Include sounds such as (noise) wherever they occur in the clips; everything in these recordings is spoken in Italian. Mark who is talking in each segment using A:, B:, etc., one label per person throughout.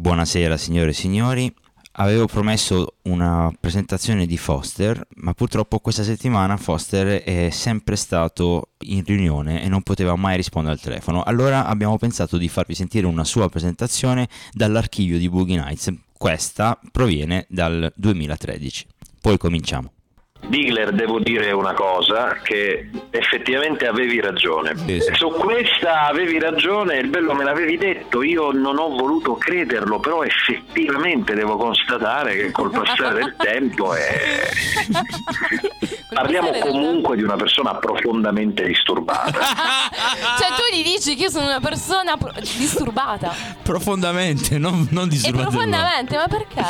A: Buonasera signore e signori. Avevo promesso una presentazione di Foster, ma purtroppo questa settimana Foster è sempre stato in riunione e non poteva mai rispondere al telefono. Allora abbiamo pensato di farvi sentire una sua presentazione dall'archivio di Boogie Nights. Questa proviene dal 2013. Poi cominciamo.
B: Digler, devo dire una cosa, che effettivamente avevi ragione.
A: Sì, sì.
B: Su questa avevi ragione, il bello me l'avevi detto, io non ho voluto crederlo, però effettivamente devo constatare che col passare del (laughs) tempo è... Parliamo comunque di una persona profondamente disturbata. (laughs)
C: cioè tu gli dici che io sono una persona pro- disturbata.
A: Profondamente, non, non
C: E
A: disturbate.
C: profondamente, ma perché?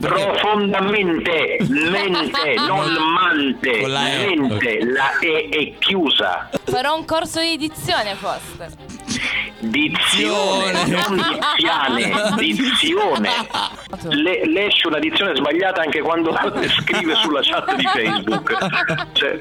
B: Profondamente, mente, (laughs) non mante,
A: Con la E.
B: mente, la E è chiusa.
C: Farò un corso di dizione, Foster.
B: Dizione, non diziane, (laughs) dizione. Le, le esce una dizione sbagliata anche quando (laughs) scrive sulla chat di Facebook. Cioè,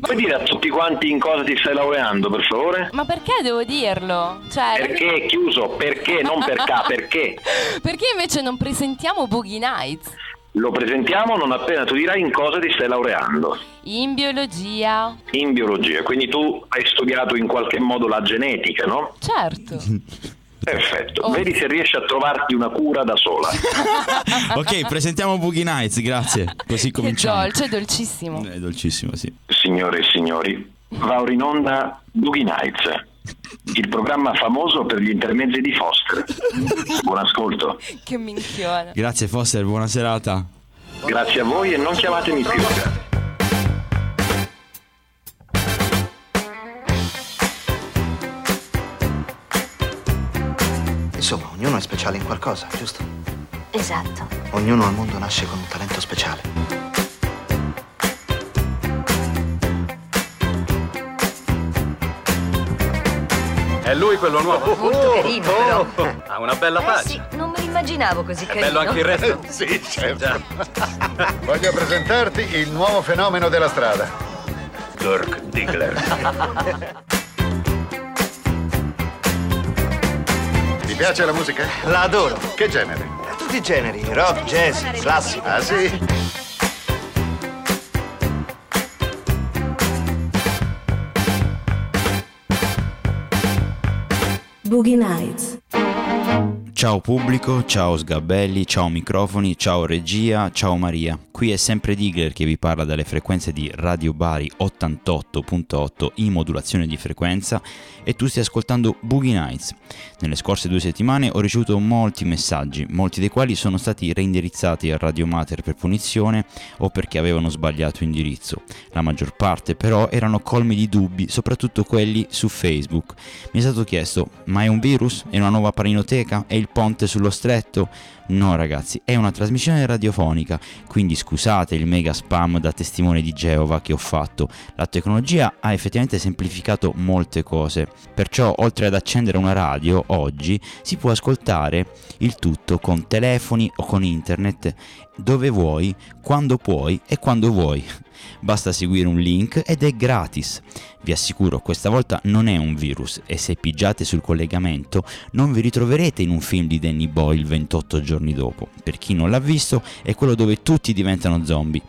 B: puoi dire a tutti quanti in cosa ti stai laureando, per favore?
C: Ma perché devo dirlo? Cioè,
B: Perché è chiuso? Perché? Non perché? Perché? (laughs)
C: perché invece non presentiamo Boogie Nights?
B: Lo presentiamo non appena tu dirai in cosa ti stai laureando.
C: In biologia?
B: In biologia, quindi tu hai studiato in qualche modo la genetica, no?
C: Certo. (laughs)
B: Perfetto.
C: Oh.
B: Vedi se riesci a trovarti una cura da sola. (laughs)
A: ok, presentiamo Boogie Nights, grazie. Così cominciamo.
C: dolce, dolcissimo.
A: È dolcissimo, sì.
B: Signore e signori, va in onda Boogie Nights, il programma famoso per gli intermezzi di Foster. Buon ascolto.
C: Che minchione.
A: Grazie Foster, buona serata.
B: Grazie a voi e non chiamatemi più.
D: Insomma, ognuno è speciale in qualcosa, giusto?
E: Esatto.
D: Ognuno al mondo nasce con un talento speciale.
F: È lui quello nuovo?
E: Molto carino, però.
F: Ha una bella
E: Eh
F: faccia.
E: sì, non me l'immaginavo così
F: È
E: carino.
F: bello anche il resto. (laughs)
G: Sì, certo. (laughs) Voglio presentarti il nuovo fenomeno della strada.
B: Dirk Diggler. (laughs)
G: Ti piace la musica?
D: La adoro.
G: Che genere?
D: Tutti i generi, rock, jazz, classico.
G: Ah, sì?
H: Boogie Nights.
A: Ciao pubblico, ciao sgabelli, ciao microfoni, ciao regia, ciao Maria. Qui è sempre Digler che vi parla dalle frequenze di Radio Bari 88.8 in modulazione di frequenza e tu stai ascoltando Boogie Nights. Nelle scorse due settimane ho ricevuto molti messaggi, molti dei quali sono stati reindirizzati a Radio Mater per punizione o perché avevano sbagliato indirizzo. La maggior parte però erano colmi di dubbi, soprattutto quelli su Facebook. Mi è stato chiesto, ma è un virus? È una nuova parinoteca? È il ponte sullo stretto? No ragazzi, è una trasmissione radiofonica, quindi scusate il mega spam da testimone di Geova che ho fatto. La tecnologia ha effettivamente semplificato molte cose, perciò oltre ad accendere una radio, oggi si può ascoltare il tutto con telefoni o con internet, dove vuoi, quando puoi e quando vuoi. Basta seguire un link ed è gratis. Vi assicuro, questa volta non è un virus e se pigiate sul collegamento non vi ritroverete in un film di Danny Boyle 28 giorni dopo. Per chi non l'ha visto, è quello dove tutti diventano zombie.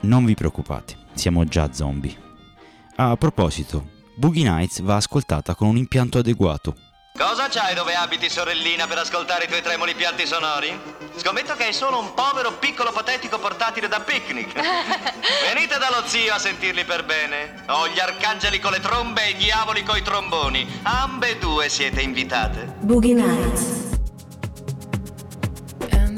A: Non vi preoccupate, siamo già zombie. A proposito, Boogie Nights va ascoltata con un impianto adeguato.
I: Cosa c'hai dove abiti, sorellina, per ascoltare i tuoi tremoli pianti sonori? Scommetto che è solo un povero piccolo patetico portatile da picnic. (laughs) Venite dallo zio a sentirli per bene. Ho gli arcangeli con le trombe e i diavoli coi tromboni. Ambedue siete invitate.
H: Boogie Nights.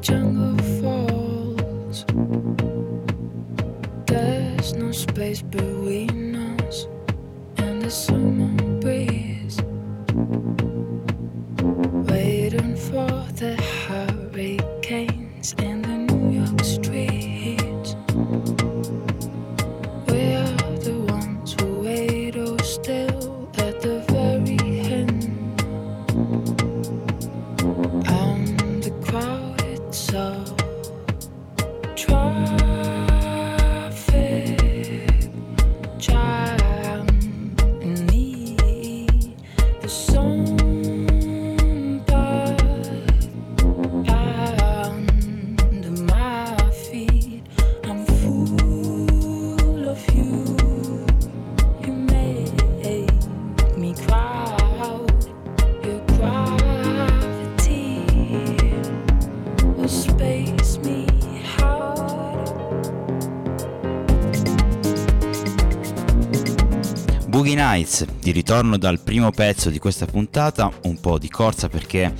J: jungle
A: Nights, di ritorno dal primo pezzo di questa puntata, un po' di corsa perché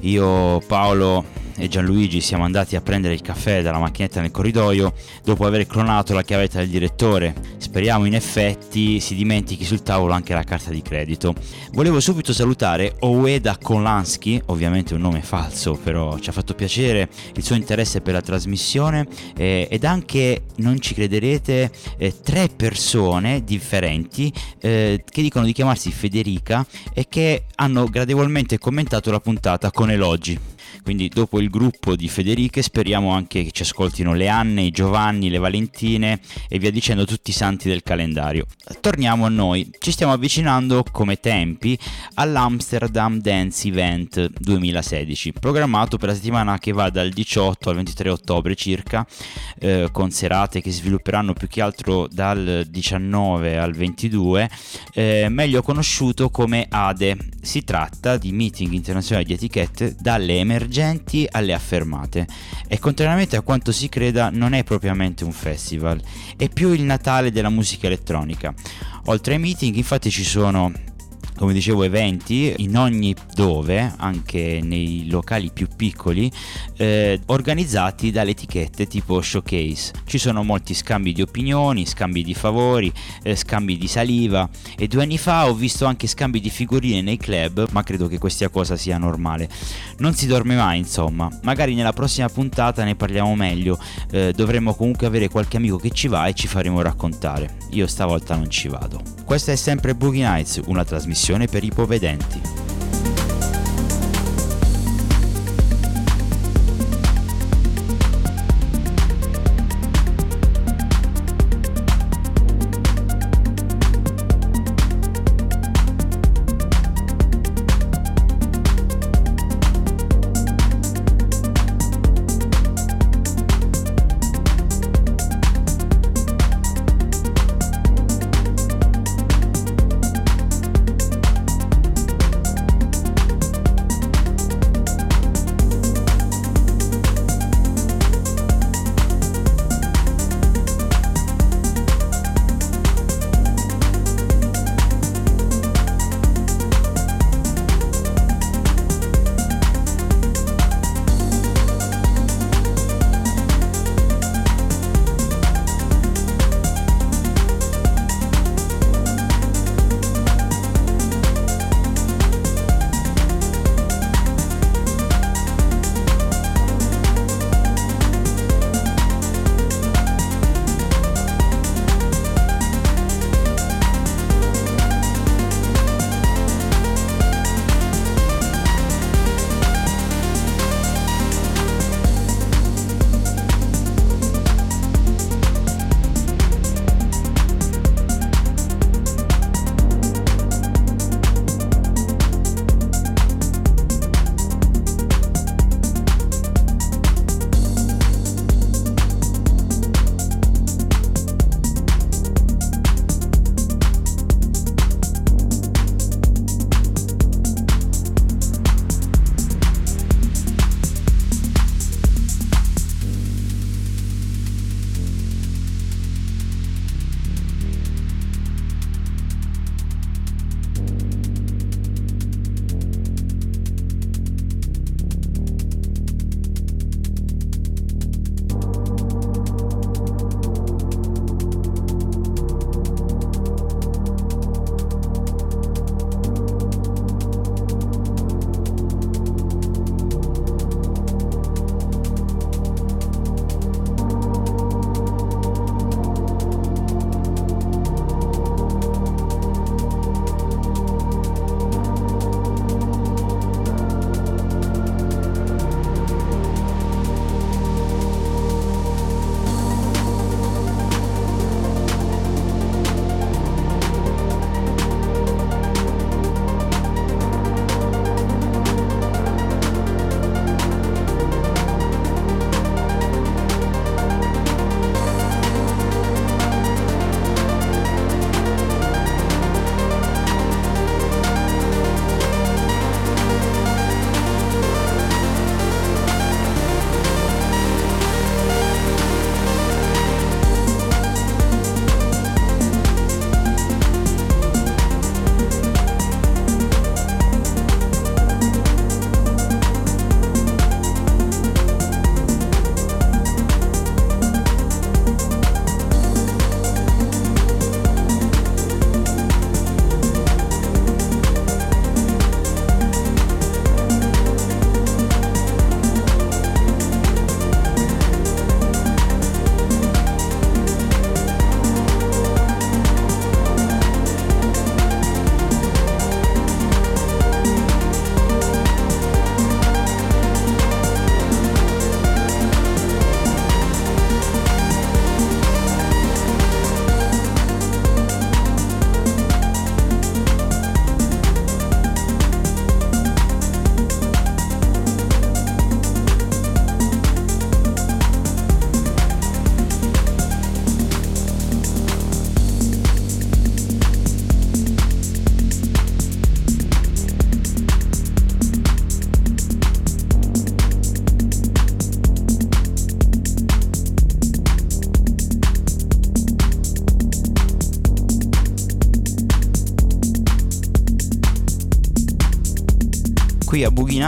A: io, Paolo e Gianluigi siamo andati a prendere il caffè dalla macchinetta nel corridoio dopo aver clonato la chiavetta del direttore. Speriamo in effetti si dimentichi sul tavolo anche la carta di credito. Volevo subito salutare Oweda Kolansky, ovviamente un nome falso, però ci ha fatto piacere il suo interesse per la trasmissione eh, ed anche, non ci crederete, eh, tre persone differenti eh, che dicono di chiamarsi Federica e che hanno gradevolmente commentato la puntata con elogi. Quindi dopo il gruppo di Federiche speriamo anche che ci ascoltino le Anne, i Giovanni, le Valentine e via dicendo tutti i santi del calendario. Torniamo a noi, ci stiamo avvicinando come tempi all'Amsterdam Dance Event 2016, programmato per la settimana che va dal 18 al 23 ottobre circa, eh, con serate che svilupperanno più che altro dal 19 al 22, eh, meglio conosciuto come ADE. Si tratta di meeting internazionali di etichette dalle emergenze alle affermate e contrariamente a quanto si creda non è propriamente un festival, è più il Natale della musica elettronica. Oltre ai meeting infatti ci sono come dicevo eventi in ogni dove anche nei locali più piccoli eh, organizzati dalle etichette tipo showcase. Ci sono molti scambi di opinioni scambi di favori eh, scambi di saliva. E due anni fa ho visto anche scambi di figurine nei club ma credo che questa cosa sia normale. Non si dorme mai insomma. Magari nella prossima puntata ne parliamo meglio. Eh, dovremmo comunque avere qualche amico che ci va e ci faremo raccontare. Io stavolta non ci vado. Questa è sempre Boogie Nights una trasmissione per ipovedenti.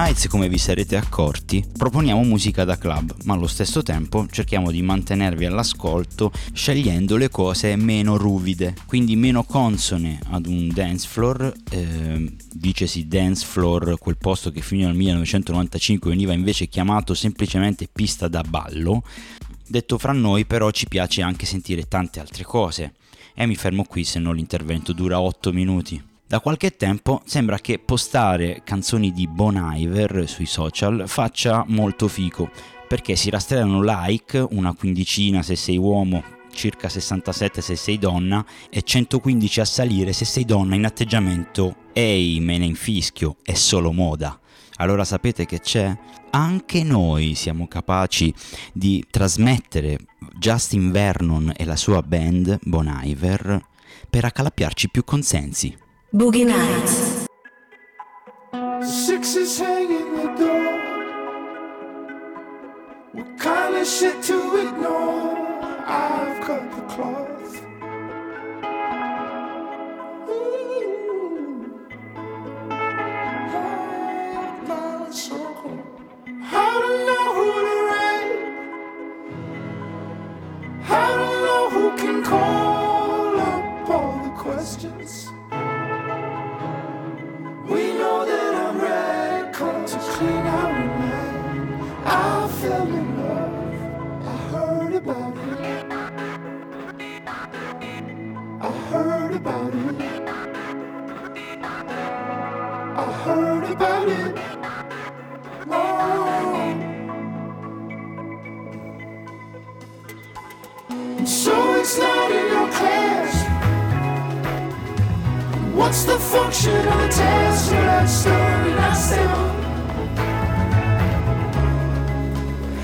A: Nights, come vi sarete accorti, proponiamo musica da club, ma allo stesso tempo cerchiamo di mantenervi all'ascolto scegliendo le cose meno ruvide, quindi meno consone ad un dance floor, eh, dicesi dance floor, quel posto che fino al 1995 veniva invece chiamato semplicemente pista da ballo. Detto fra noi però ci piace anche sentire tante altre cose e mi fermo qui se no l'intervento dura 8 minuti. Da qualche tempo sembra che postare canzoni di Bon Iver sui social faccia molto fico, perché si rastrellano like, una quindicina se sei uomo, circa 67 se sei donna e 115 a salire se sei donna in atteggiamento ehi me ne infischio, è solo moda. Allora sapete che c'è? Anche noi siamo capaci di trasmettere Justin Vernon e la sua band Bon Iver per accalappiarci più consensi.
H: Boogie Nights.
J: Six is hanging the door. What kind of shit to ignore? I've cut the cloth. Ooh. Hold my circle. I don't know who to rate. I don't know who can call up all the questions. It's not in your class. What's the function of the test for that story I still?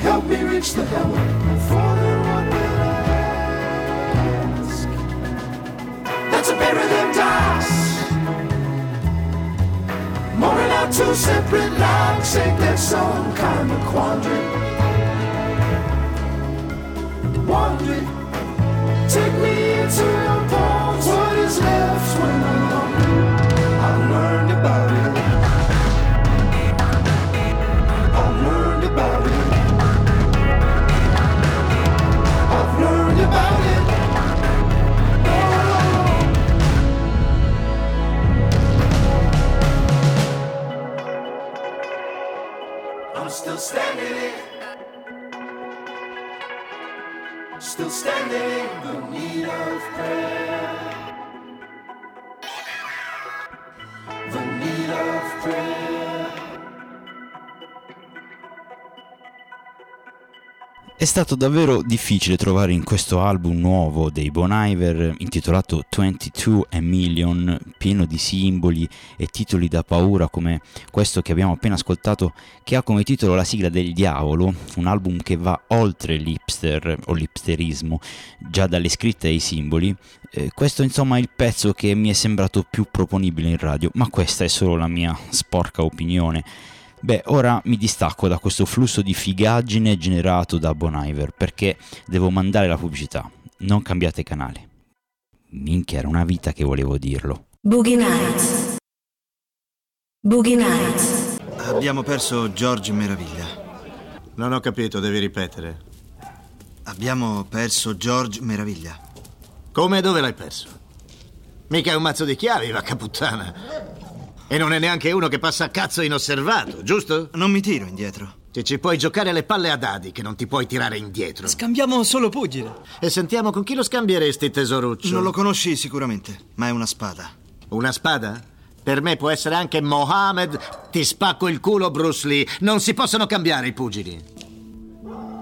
J: Help me reach the heaven for the one will ask. That's to bury them dice. Mooring out two separate logs, ain't there some kind of quandary? I'm home? I've learned about it. I've learned about it. I've learned about it. I'm still standing. Still standing in the need of prayer.
A: È stato davvero difficile trovare in questo album nuovo dei Bon Iver intitolato 22 a Million, pieno di simboli e titoli da paura come questo che abbiamo appena ascoltato, che ha come titolo La sigla del diavolo, un album che va oltre l'hipster o l'hipsterismo, già dalle scritte ai simboli. Eh, questo insomma è il pezzo che mi è sembrato più proponibile in radio, ma questa è solo la mia sporca opinione. Beh, ora mi distacco da questo flusso di figaggine generato da Bon Iver perché devo mandare la pubblicità. Non cambiate canale. Minchia, era una vita che volevo dirlo.
H: Boogie Nights. Boogie Nights.
D: Abbiamo perso George Meraviglia.
K: Non ho capito, devi ripetere.
D: Abbiamo perso George Meraviglia.
K: Come e dove l'hai perso? Mica è un mazzo di chiavi, vacca puttana. E non è neanche uno che passa a cazzo inosservato, giusto?
D: Non mi tiro indietro.
K: Che ci puoi giocare le palle a dadi, che non ti puoi tirare indietro.
D: Scambiamo solo pugile.
K: E sentiamo con chi lo scambieresti, tesoruccio?
D: Non lo conosci sicuramente, ma è una spada.
K: Una spada? Per me può essere anche Mohammed. Ti spacco il culo, Bruce Lee. Non si possono cambiare i pugili.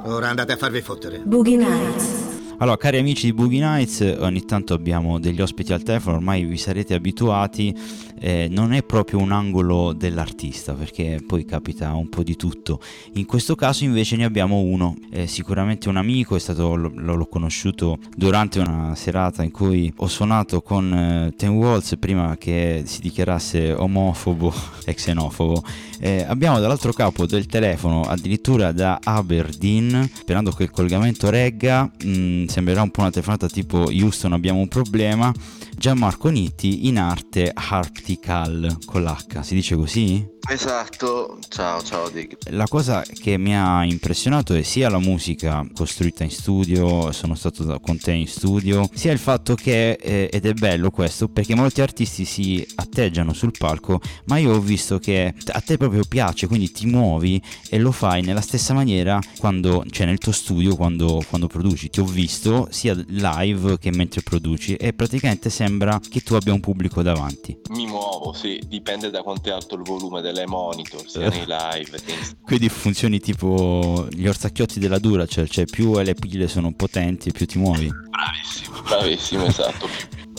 K: Ora andate a farvi fottere.
H: Boogie Nights.
A: Allora, cari amici di Boogie Nights, ogni tanto abbiamo degli ospiti al telefono, ormai vi sarete abituati, eh, non è proprio un angolo dell'artista, perché poi capita un po' di tutto. In questo caso invece ne abbiamo uno, è sicuramente un amico, stato, l- l'ho conosciuto durante una serata in cui ho suonato con eh, Ten Walls prima che si dichiarasse omofobo (laughs) e xenofobo. Eh, abbiamo dall'altro capo del telefono, addirittura da Aberdeen, sperando che il collegamento regga, mh, sembrerà un po' una telefonata tipo Houston abbiamo un problema. Gianmarco Nitti in arte Arptical con l'H, si dice così?
L: Esatto, ciao ciao Dick.
A: La cosa che mi ha impressionato è sia la musica costruita in studio, sono stato con te in studio, sia il fatto che, eh, ed è bello questo, perché molti artisti si atteggiano sul palco, ma io ho visto che a te proprio piace, quindi ti muovi e lo fai nella stessa maniera quando, cioè nel tuo studio quando, quando produci. Ti ho visto sia live che mentre produci e praticamente sembra che tu abbia un pubblico davanti.
L: Mi muovo, sì, dipende da quanto è alto il volume delle monitor, sia nei (laughs) live che in
A: Quindi funzioni tipo gli orsacchiotti della Duracell, cioè più le pile sono potenti più ti muovi.
L: Bravissimo, bravissimo, esatto.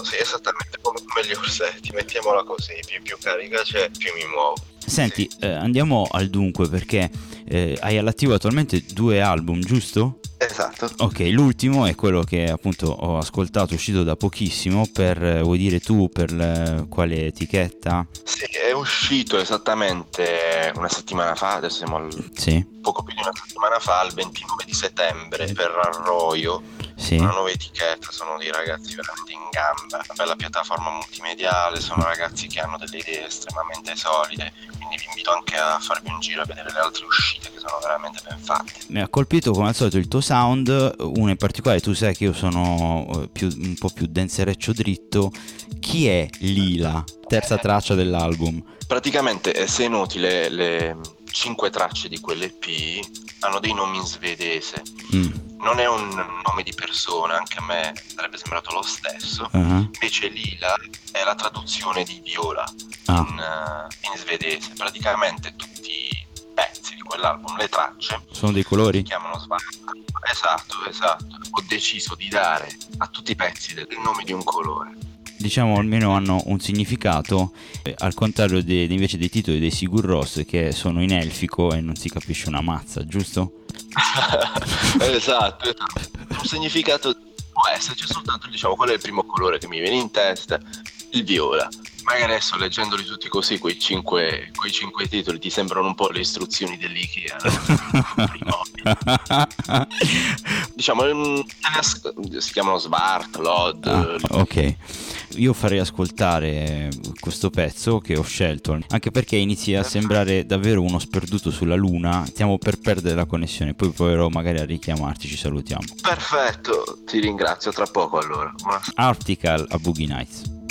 M: Sì, esattamente come, come gli orsetti, mettiamola così, più, più carica c'è, più mi muovo.
A: Senti, eh, andiamo al dunque perché eh, hai all'attivo attualmente due album, giusto?
M: Esatto.
A: Ok, l'ultimo è quello che appunto ho ascoltato, è uscito da pochissimo, per, eh, vuoi dire tu per eh, quale etichetta?
L: Sì, è uscito esattamente una settimana fa, adesso siamo al
A: Sì,
L: poco più di una settimana fa, il 29 di settembre, per Arroyo,
A: sì.
L: una nuova etichetta, sono dei ragazzi veramente in gamba, una bella piattaforma multimediale, sono ragazzi che hanno delle idee estremamente solide, quindi vi invito anche a farvi un giro a vedere le altre uscite che sono veramente ben fatte.
A: Mi ha colpito come al solito il tuo sound, uno in particolare, tu sai che io sono eh, più- un po' più densereccio dritto. Chi è Lila? Terza traccia dell'album.
L: Praticamente, eh, se noti, le, le cinque tracce di quell'EP hanno dei nomi in svedese.
A: Mm.
L: Non è un nome di persona, anche a me sarebbe sembrato lo stesso.
A: Ah.
L: Invece Lila è la traduzione di viola
A: Ah.
L: in, eh, in svedese. Praticamente tutti i pezzi di quell'album, le tracce,
A: Sono dei colori?
L: si chiamano Svank. Esatto, esatto. Ho deciso di dare a tutti i pezzi del- il nome di un colore.
A: Diciamo almeno hanno un significato, eh, al contrario de- invece dei titoli dei Sigur Rós che sono in elfico e non si capisce una mazza, giusto? (laughs)
L: esatto, esatto. Un significato può esserci soltanto, diciamo, qual è il primo colore che mi viene in testa? Il viola. Magari adesso leggendoli tutti così, quei cinque, quei cinque titoli, ti sembrano un po' le istruzioni dell'IKEA. no? (laughs) (laughs) diciamo, si chiamano Spark, Lod.
A: Ah, ok, io farei ascoltare questo pezzo che ho scelto, anche perché inizi a sembrare davvero uno sperduto sulla luna, stiamo per perdere la connessione, poi proverò magari a richiamarti, ci salutiamo.
L: Perfetto, ti ringrazio, tra poco allora. Buona-
A: Article a Boogie Nights.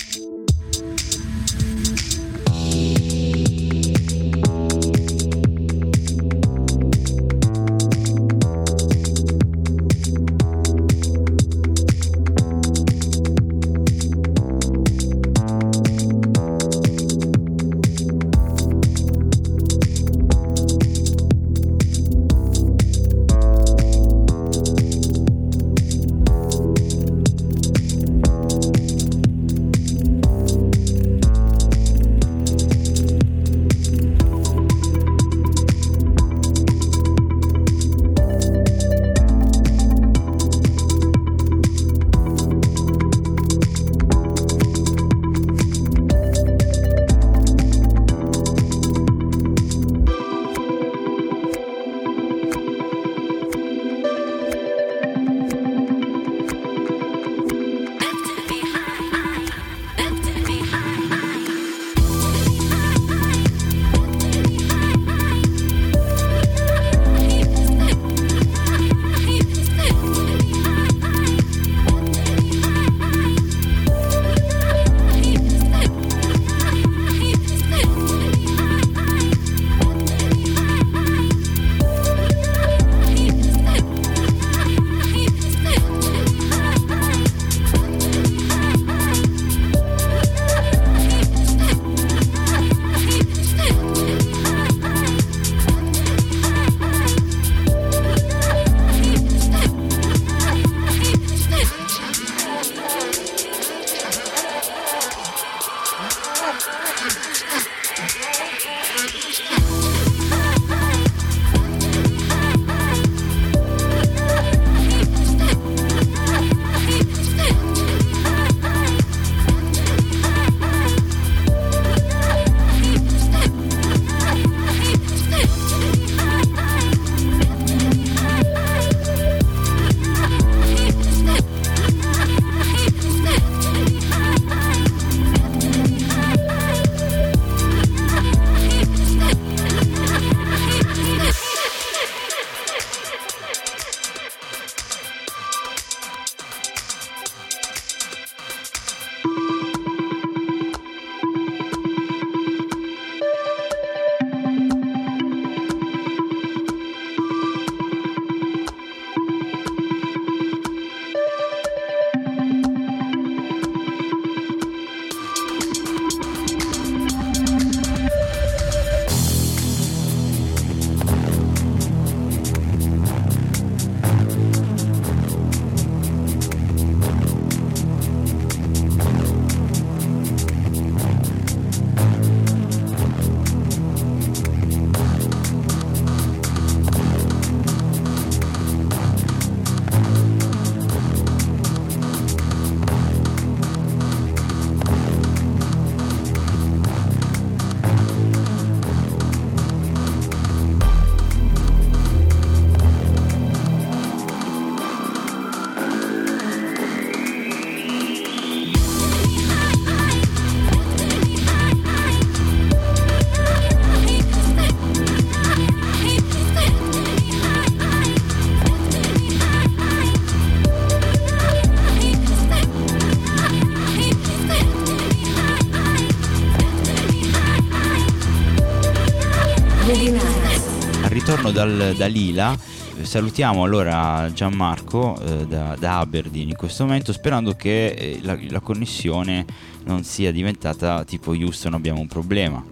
A: Dal- da Lila. Salutiamo allora Gianmarco eh, da, da Aberdeen in questo momento sperando che eh, la, la connessione non sia diventata tipo Houston abbiamo un problema.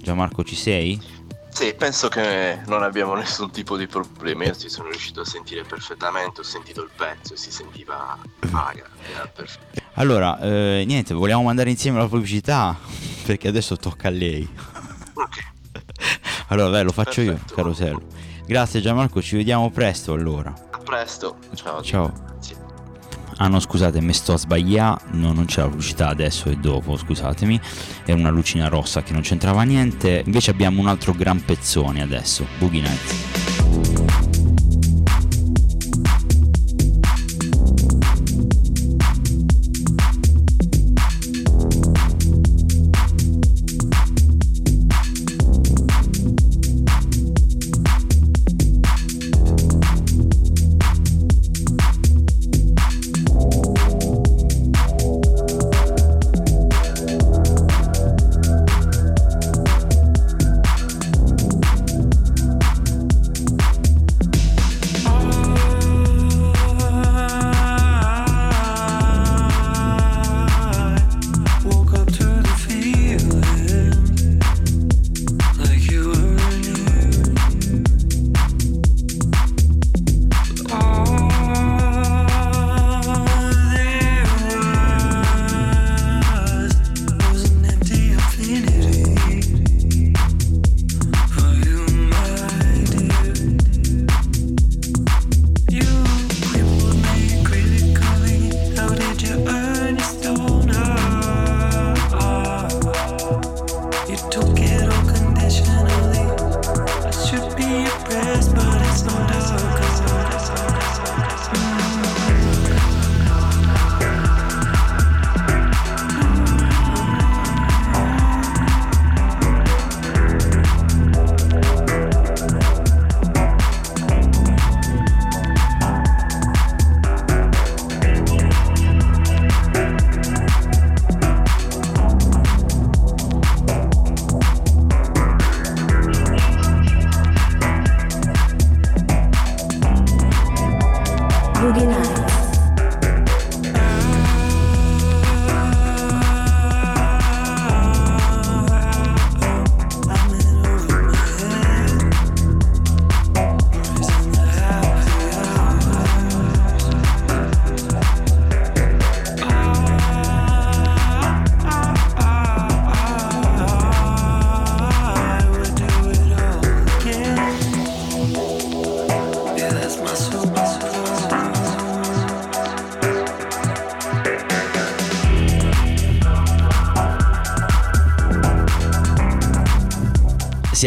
A: Gianmarco ci sei?
L: Sì, penso che non abbiamo nessun tipo di problema. Io ti sono riuscito a sentire perfettamente, ho sentito il pezzo e si sentiva vaga, perfetto.
A: Allora, eh, niente, vogliamo mandare insieme la pubblicità perché adesso tocca a lei. (laughs) Allora, dai, lo faccio io, carosello. Grazie Gianmarco, ci vediamo presto allora.
L: A presto, ciao.
A: Ciao. Ah no, scusate, mi sto a sbagliare, no, non c'è la pubblicità adesso e dopo, scusatemi. Era una lucina rossa che non c'entrava niente. Invece abbiamo un altro gran pezzone adesso, Boogie Nights.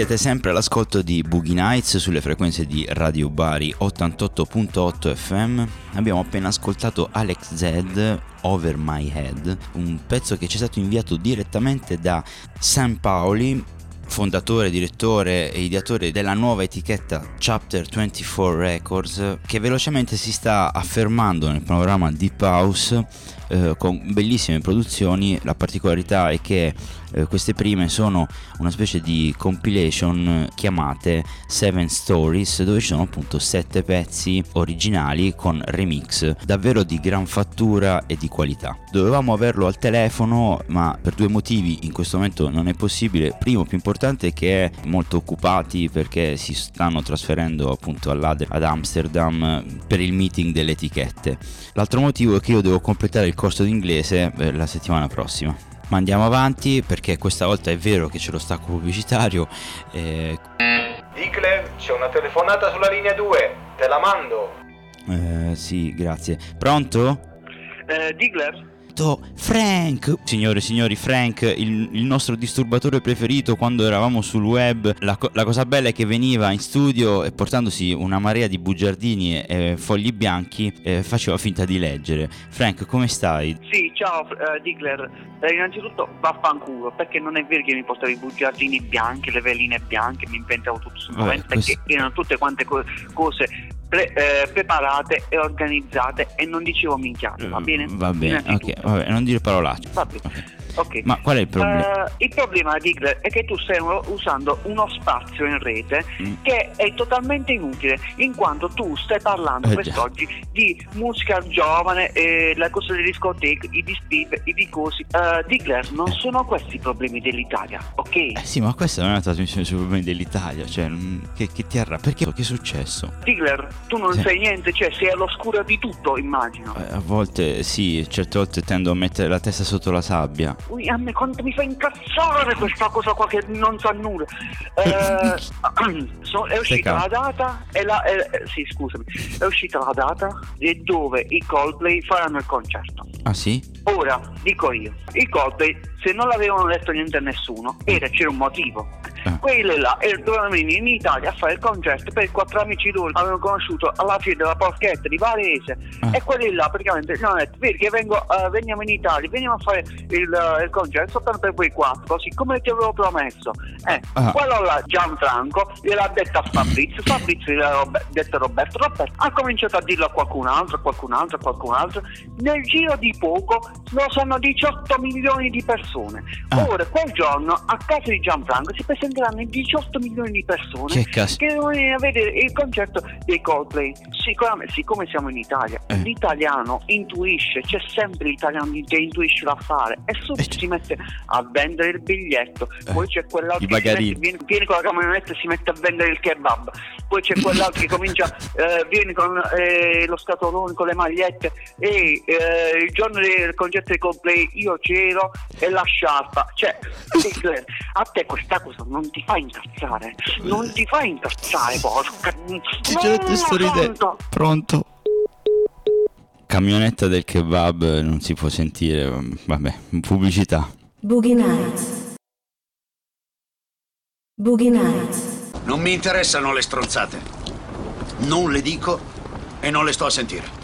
A: Siete sempre all'ascolto di Boogie Nights sulle frequenze di Radio Bari 88.8 FM. Abbiamo appena ascoltato Alex Z Over My Head, un pezzo che ci è stato inviato direttamente da Sam Paoli, fondatore, direttore e ideatore della nuova etichetta Chapter 24 Records, che velocemente si sta affermando nel panorama Deep House eh, con bellissime produzioni. La particolarità è che eh, queste prime sono una specie di compilation eh, chiamate Seven Stories, dove ci sono appunto sette pezzi originali con remix davvero di gran fattura e di qualità. Dovevamo averlo al telefono, ma per due motivi in questo momento non è possibile. Primo, più importante, è che è molto occupati perché si stanno trasferendo appunto all'Ader ad Amsterdam per il meeting delle etichette. L'altro motivo è che io devo completare il corso d'inglese eh, la settimana prossima. Ma andiamo avanti perché questa volta è vero che c'è lo stacco pubblicitario. eh,
F: Dickler, c'è una telefonata sulla linea 2, te la mando.
A: eh, sì, grazie. Pronto?
F: Eh, Diggler?
A: To- Frank! Signore e signori, Frank, il, il nostro disturbatore preferito quando eravamo sul web. La, co- la cosa bella è che veniva in studio e portandosi una marea di bugiardini e, e fogli bianchi eh, faceva finta di leggere. Frank, come stai?
N: Sì, ciao eh, Diggler. Eh, innanzitutto vaffanculo, perché non è vero che mi portavi i bugiardini bianchi, le veline bianche, mi inventavo tutto sul momento, perché erano tutte quante co- cose pre- eh, preparate e organizzate e non dicevo minchiate, va bene?
A: Va bene, ok, vabbè, non dire parolacce.
N: Va bene. Ok.
A: Ma qual è il problema?
N: Eh, il problema, Digler, è che tu stai usando uno spazio in rete
A: Mm.
N: che è totalmente inutile, in quanto tu stai parlando
A: Eh, già.
N: quest'oggi di musica giovane, eh, la cosa delle discoteche, i dispi, i discorsi. Eh, Digler, non sono questi i problemi dell'Italia, ok?
A: Eh sì, ma questa non è una trasmissione sui problemi dell'Italia, cioè, mm, che, che ti arra... Perché? Che è successo?
N: Digler, tu non
A: Sì.
N: sai niente, cioè sei all'oscuro di tutto, immagino.
A: Eh, A volte sì, certe volte tendo a mettere la testa sotto la sabbia.
N: Ui, a me quanto mi fa incazzare questa cosa qua che non sa nulla. Eh, (clears throat) so- è uscita la data e la, eh, eh, sì, scusami, è uscita la data e dove i Coldplay faranno il concerto.
A: Ah sì?
N: Ora, dico io, i Coldplay, se non l'avevano detto niente a nessuno, era, c'era un motivo.
A: Ah.
N: Quelli là dovevano venire in Italia a fare il concerto per quattro amici loro avevano conosciuto alla fine della porchetta di Varese
A: Ah.
N: e quelli là praticamente gli hanno detto che vengo, eh, veniamo in Italia, veniamo a fare il, eh, il concerto soltanto per voi quattro, così come ti avevo promesso. Eh,
A: Ah.
N: quello là, Gianfranco, gliel'ha detto a Fabrizio, Fabrizio gliel'ha detto a Roberto, Roberto ha cominciato a dirlo a qualcun altro, a qualcun altro, a qualcun altro. Nel giro di poco lo sanno 18 milioni di persone.
A: Ah.
N: Ora, quel giorno, a casa di Gianfranco si presenteranno 18 milioni di persone
A: Che
N: che devono venire a vedere il concerto dei Coldplay. Sicuramente, siccome siamo in Italia,
A: Eh.
N: l'italiano intuisce, c'è sempre l'italiano che intuisce l'affare e subito si mette a vendere il biglietto. Poi c'è quell'altro che viene, viene con la camionetta e si mette a vendere il kebab. Poi c'è quell'altro che comincia, eh, viene con eh, lo scatolone, con le magliette e eh, il giorno del concerto dei Coldplay io c'ero e la sciarpa. Cioè, a te questa cosa non ti fa incazzare, non ti fa incazzare, porca.
A: Sto ridendo.
N: Pronto?
A: Pronto? Camionetta del kebab non si può sentire, vabbè, pubblicità.
H: Boogie Nights. Boogie Nights.
O: Non mi interessano le stronzate. Non le dico e non le sto a sentire.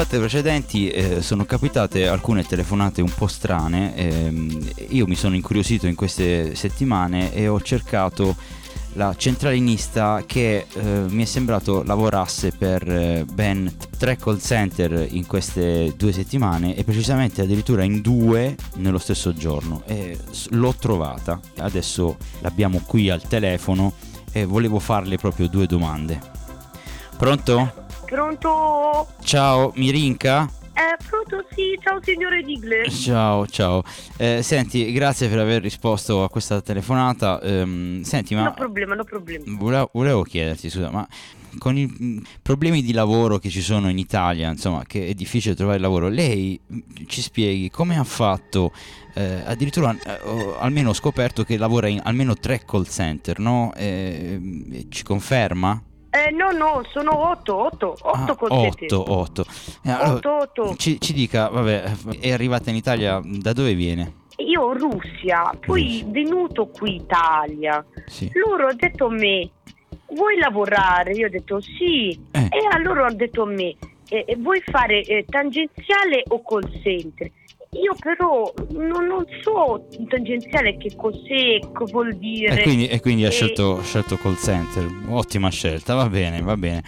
A: Puntate precedenti eh, sono capitate alcune telefonate un po' strane. ehm, io mi sono incuriosito in queste settimane e ho cercato la centralinista che eh, mi è sembrato lavorasse per eh, ben tre call center in queste due settimane e precisamente addirittura in due nello stesso giorno. E l'ho trovata. Adesso l'abbiamo qui al telefono e volevo farle proprio due domande. Pronto?
P: Pronto?
A: Ciao, Mirinka?
P: Eh, pronto, sì, ciao signore Digler.
A: Ciao, ciao. Eh, senti, grazie per aver risposto a questa telefonata. Ehm, senti, ma
P: No problema, no problema.
A: volevo, volevo chiederti, scusa, ma con i mm, problemi di lavoro che ci sono in Italia, insomma, che è difficile trovare lavoro, lei mm, ci spieghi come ha fatto, eh, addirittura eh, ho almeno scoperto che lavora in almeno tre call center, no? Eh, ci conferma?
P: Eh, no, no, sono otto, otto, otto col
A: 8, 8. Eh, allora,
P: Otto, otto.
A: Ci, ci dica, vabbè, è arrivata in Italia, da dove viene?
P: Io Russia, poi venuto qui in Italia.
A: Sì.
P: Loro hanno detto a me, vuoi lavorare? Io ho detto sì.
A: Eh.
P: E allora hanno detto a me, eh, eh, vuoi fare eh, tangenziale o call center? Io però non, non so tangenziale che cos'è, che vuol dire.
A: E quindi, e quindi ha
P: Eh,
A: scelto, ha scelto call center, ottima scelta, va bene, va bene.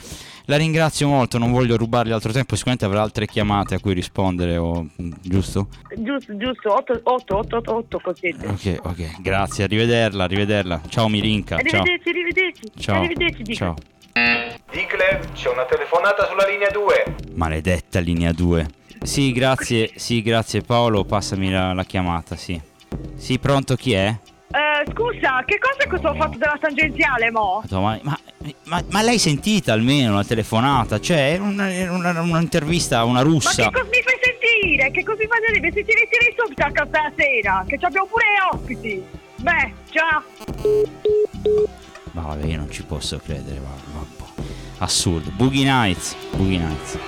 A: La ringrazio molto, non voglio rubargli altro tempo, sicuramente avrà altre chiamate a cui rispondere, o- giusto?
P: Giusto, giusto, 8, 8, 8, 8, 8 call center.
A: Ok, ok, grazie, arrivederla, arrivederla. Ciao Mirinka, ciao.
P: Arrivederci, arrivederci.
A: Ciao,
P: Arrivederci, dico.
A: ciao.
F: Digley, c'è una telefonata sulla linea 2.
A: Maledetta linea 2. Sì, grazie, sì, grazie Paolo, passami la, la chiamata, sì. Sì, pronto, chi è?
P: Eh, scusa, che cosa che ho fatto della tangenziale, mo?
A: Ma, ma, ma- ma l'hai sentita almeno la telefonata? Cioè, è una- è una- un'intervista a una
P: Ma
A: russa.
P: che cosa mi fai sentire? Che cosa mi fai sentire? Se ti ritiri subito a casa sera, che abbiamo pure ospiti. Beh, ciao.
A: Ma vabbè, io non ci posso credere, va- boh. Assurdo. Boogie Nights. Boogie Nights.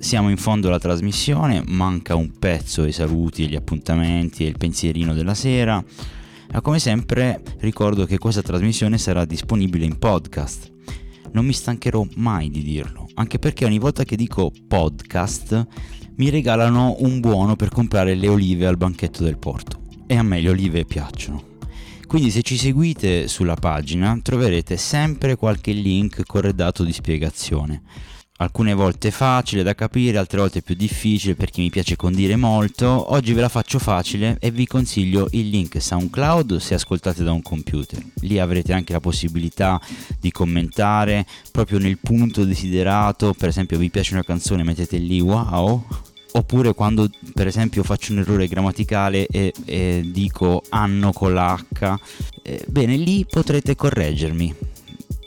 A: Siamo in fondo alla trasmissione, manca un pezzo ai saluti, gli appuntamenti e il pensierino della sera. Ma come sempre ricordo che questa trasmissione sarà disponibile in podcast. Non mi stancherò mai di dirlo, anche perché ogni volta che dico podcast mi regalano un buono per comprare le olive al banchetto del porto. E a me le olive piacciono. Quindi se ci seguite sulla pagina troverete sempre qualche link corredato di spiegazione. Alcune volte facile da capire, altre volte più difficile perché mi piace condire molto. Oggi ve la faccio facile e vi consiglio il link SoundCloud se ascoltate da un computer. Lì avrete anche la possibilità di commentare proprio nel punto desiderato. Per esempio vi piace una canzone mettete lì wow oppure quando per esempio faccio un errore grammaticale e, e dico anno con la H, eh, bene lì potrete correggermi.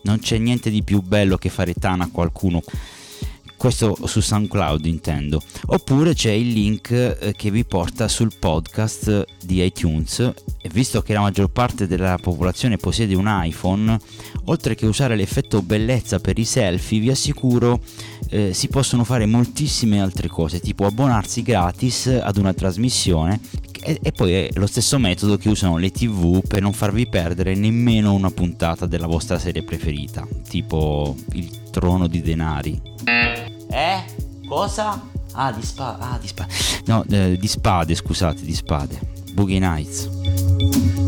A: Non c'è niente di più bello che fare tana a qualcuno. Questo su SoundCloud intendo. Oppure c'è il link eh, che vi porta sul podcast di iTunes. E visto che la maggior parte della popolazione possiede un iPhone, oltre che usare l'effetto bellezza per i selfie, vi assicuro eh, si possono fare moltissime altre cose, tipo abbonarsi gratis ad una trasmissione e, e, poi è lo stesso metodo che usano le tv per non farvi perdere nemmeno una puntata della vostra serie preferita, tipo Il Trono di Denari. Eh? Cosa? Ah, di spade. Ah, di spade. No, eh, di spade, scusate, di spade. Boogie Nights.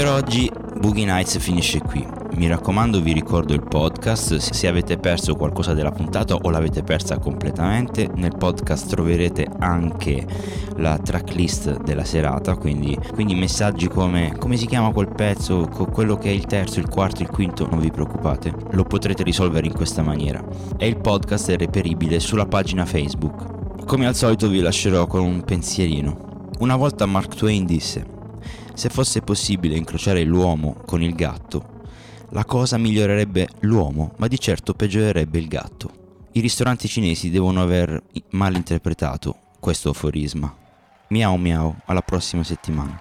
A: Per oggi Boogie Nights finisce qui. Mi raccomando, vi ricordo il podcast. Se avete perso qualcosa della puntata o l'avete persa completamente, nel podcast troverete anche la tracklist della serata. Quindi, quindi messaggi come come si chiama quel pezzo, quello che è il terzo, il quarto, il quinto, non vi preoccupate, lo potrete risolvere in questa maniera. E il podcast è reperibile sulla pagina Facebook. Come al solito vi lascerò con un pensierino. Una volta Mark Twain disse: Se fosse possibile incrociare l'uomo con il gatto, la cosa migliorerebbe l'uomo, ma di certo peggiorerebbe il gatto. I ristoranti cinesi devono aver malinterpretato questo aforisma. Miau miau, alla prossima settimana.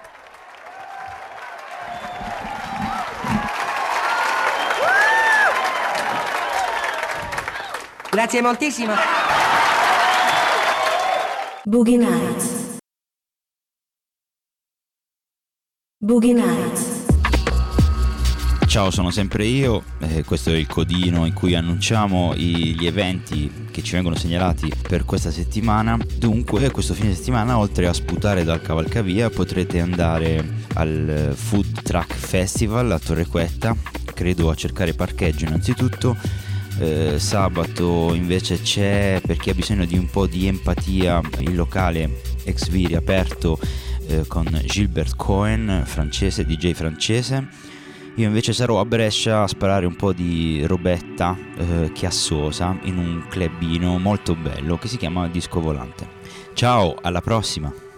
Q: Grazie moltissimo.
H: Boogie Nights. Boogie Nights.
A: Ciao, sono sempre io, eh, questo è il codino in cui annunciamo i, gli eventi che ci vengono segnalati per questa settimana. Dunque, questo fine settimana, oltre a sputare dal cavalcavia, potrete andare al Food Truck Festival a Torrequetta, credo a cercare parcheggio innanzitutto. Eh, sabato invece c'è per chi ha bisogno di un po' di empatia il locale ex Viri aperto eh, con Gilbert Cohen, francese, DJ francese io invece sarò a Brescia a sparare un po' di robetta eh, chiassosa in un clubino molto bello che si chiama Disco Volante. Ciao, alla prossima!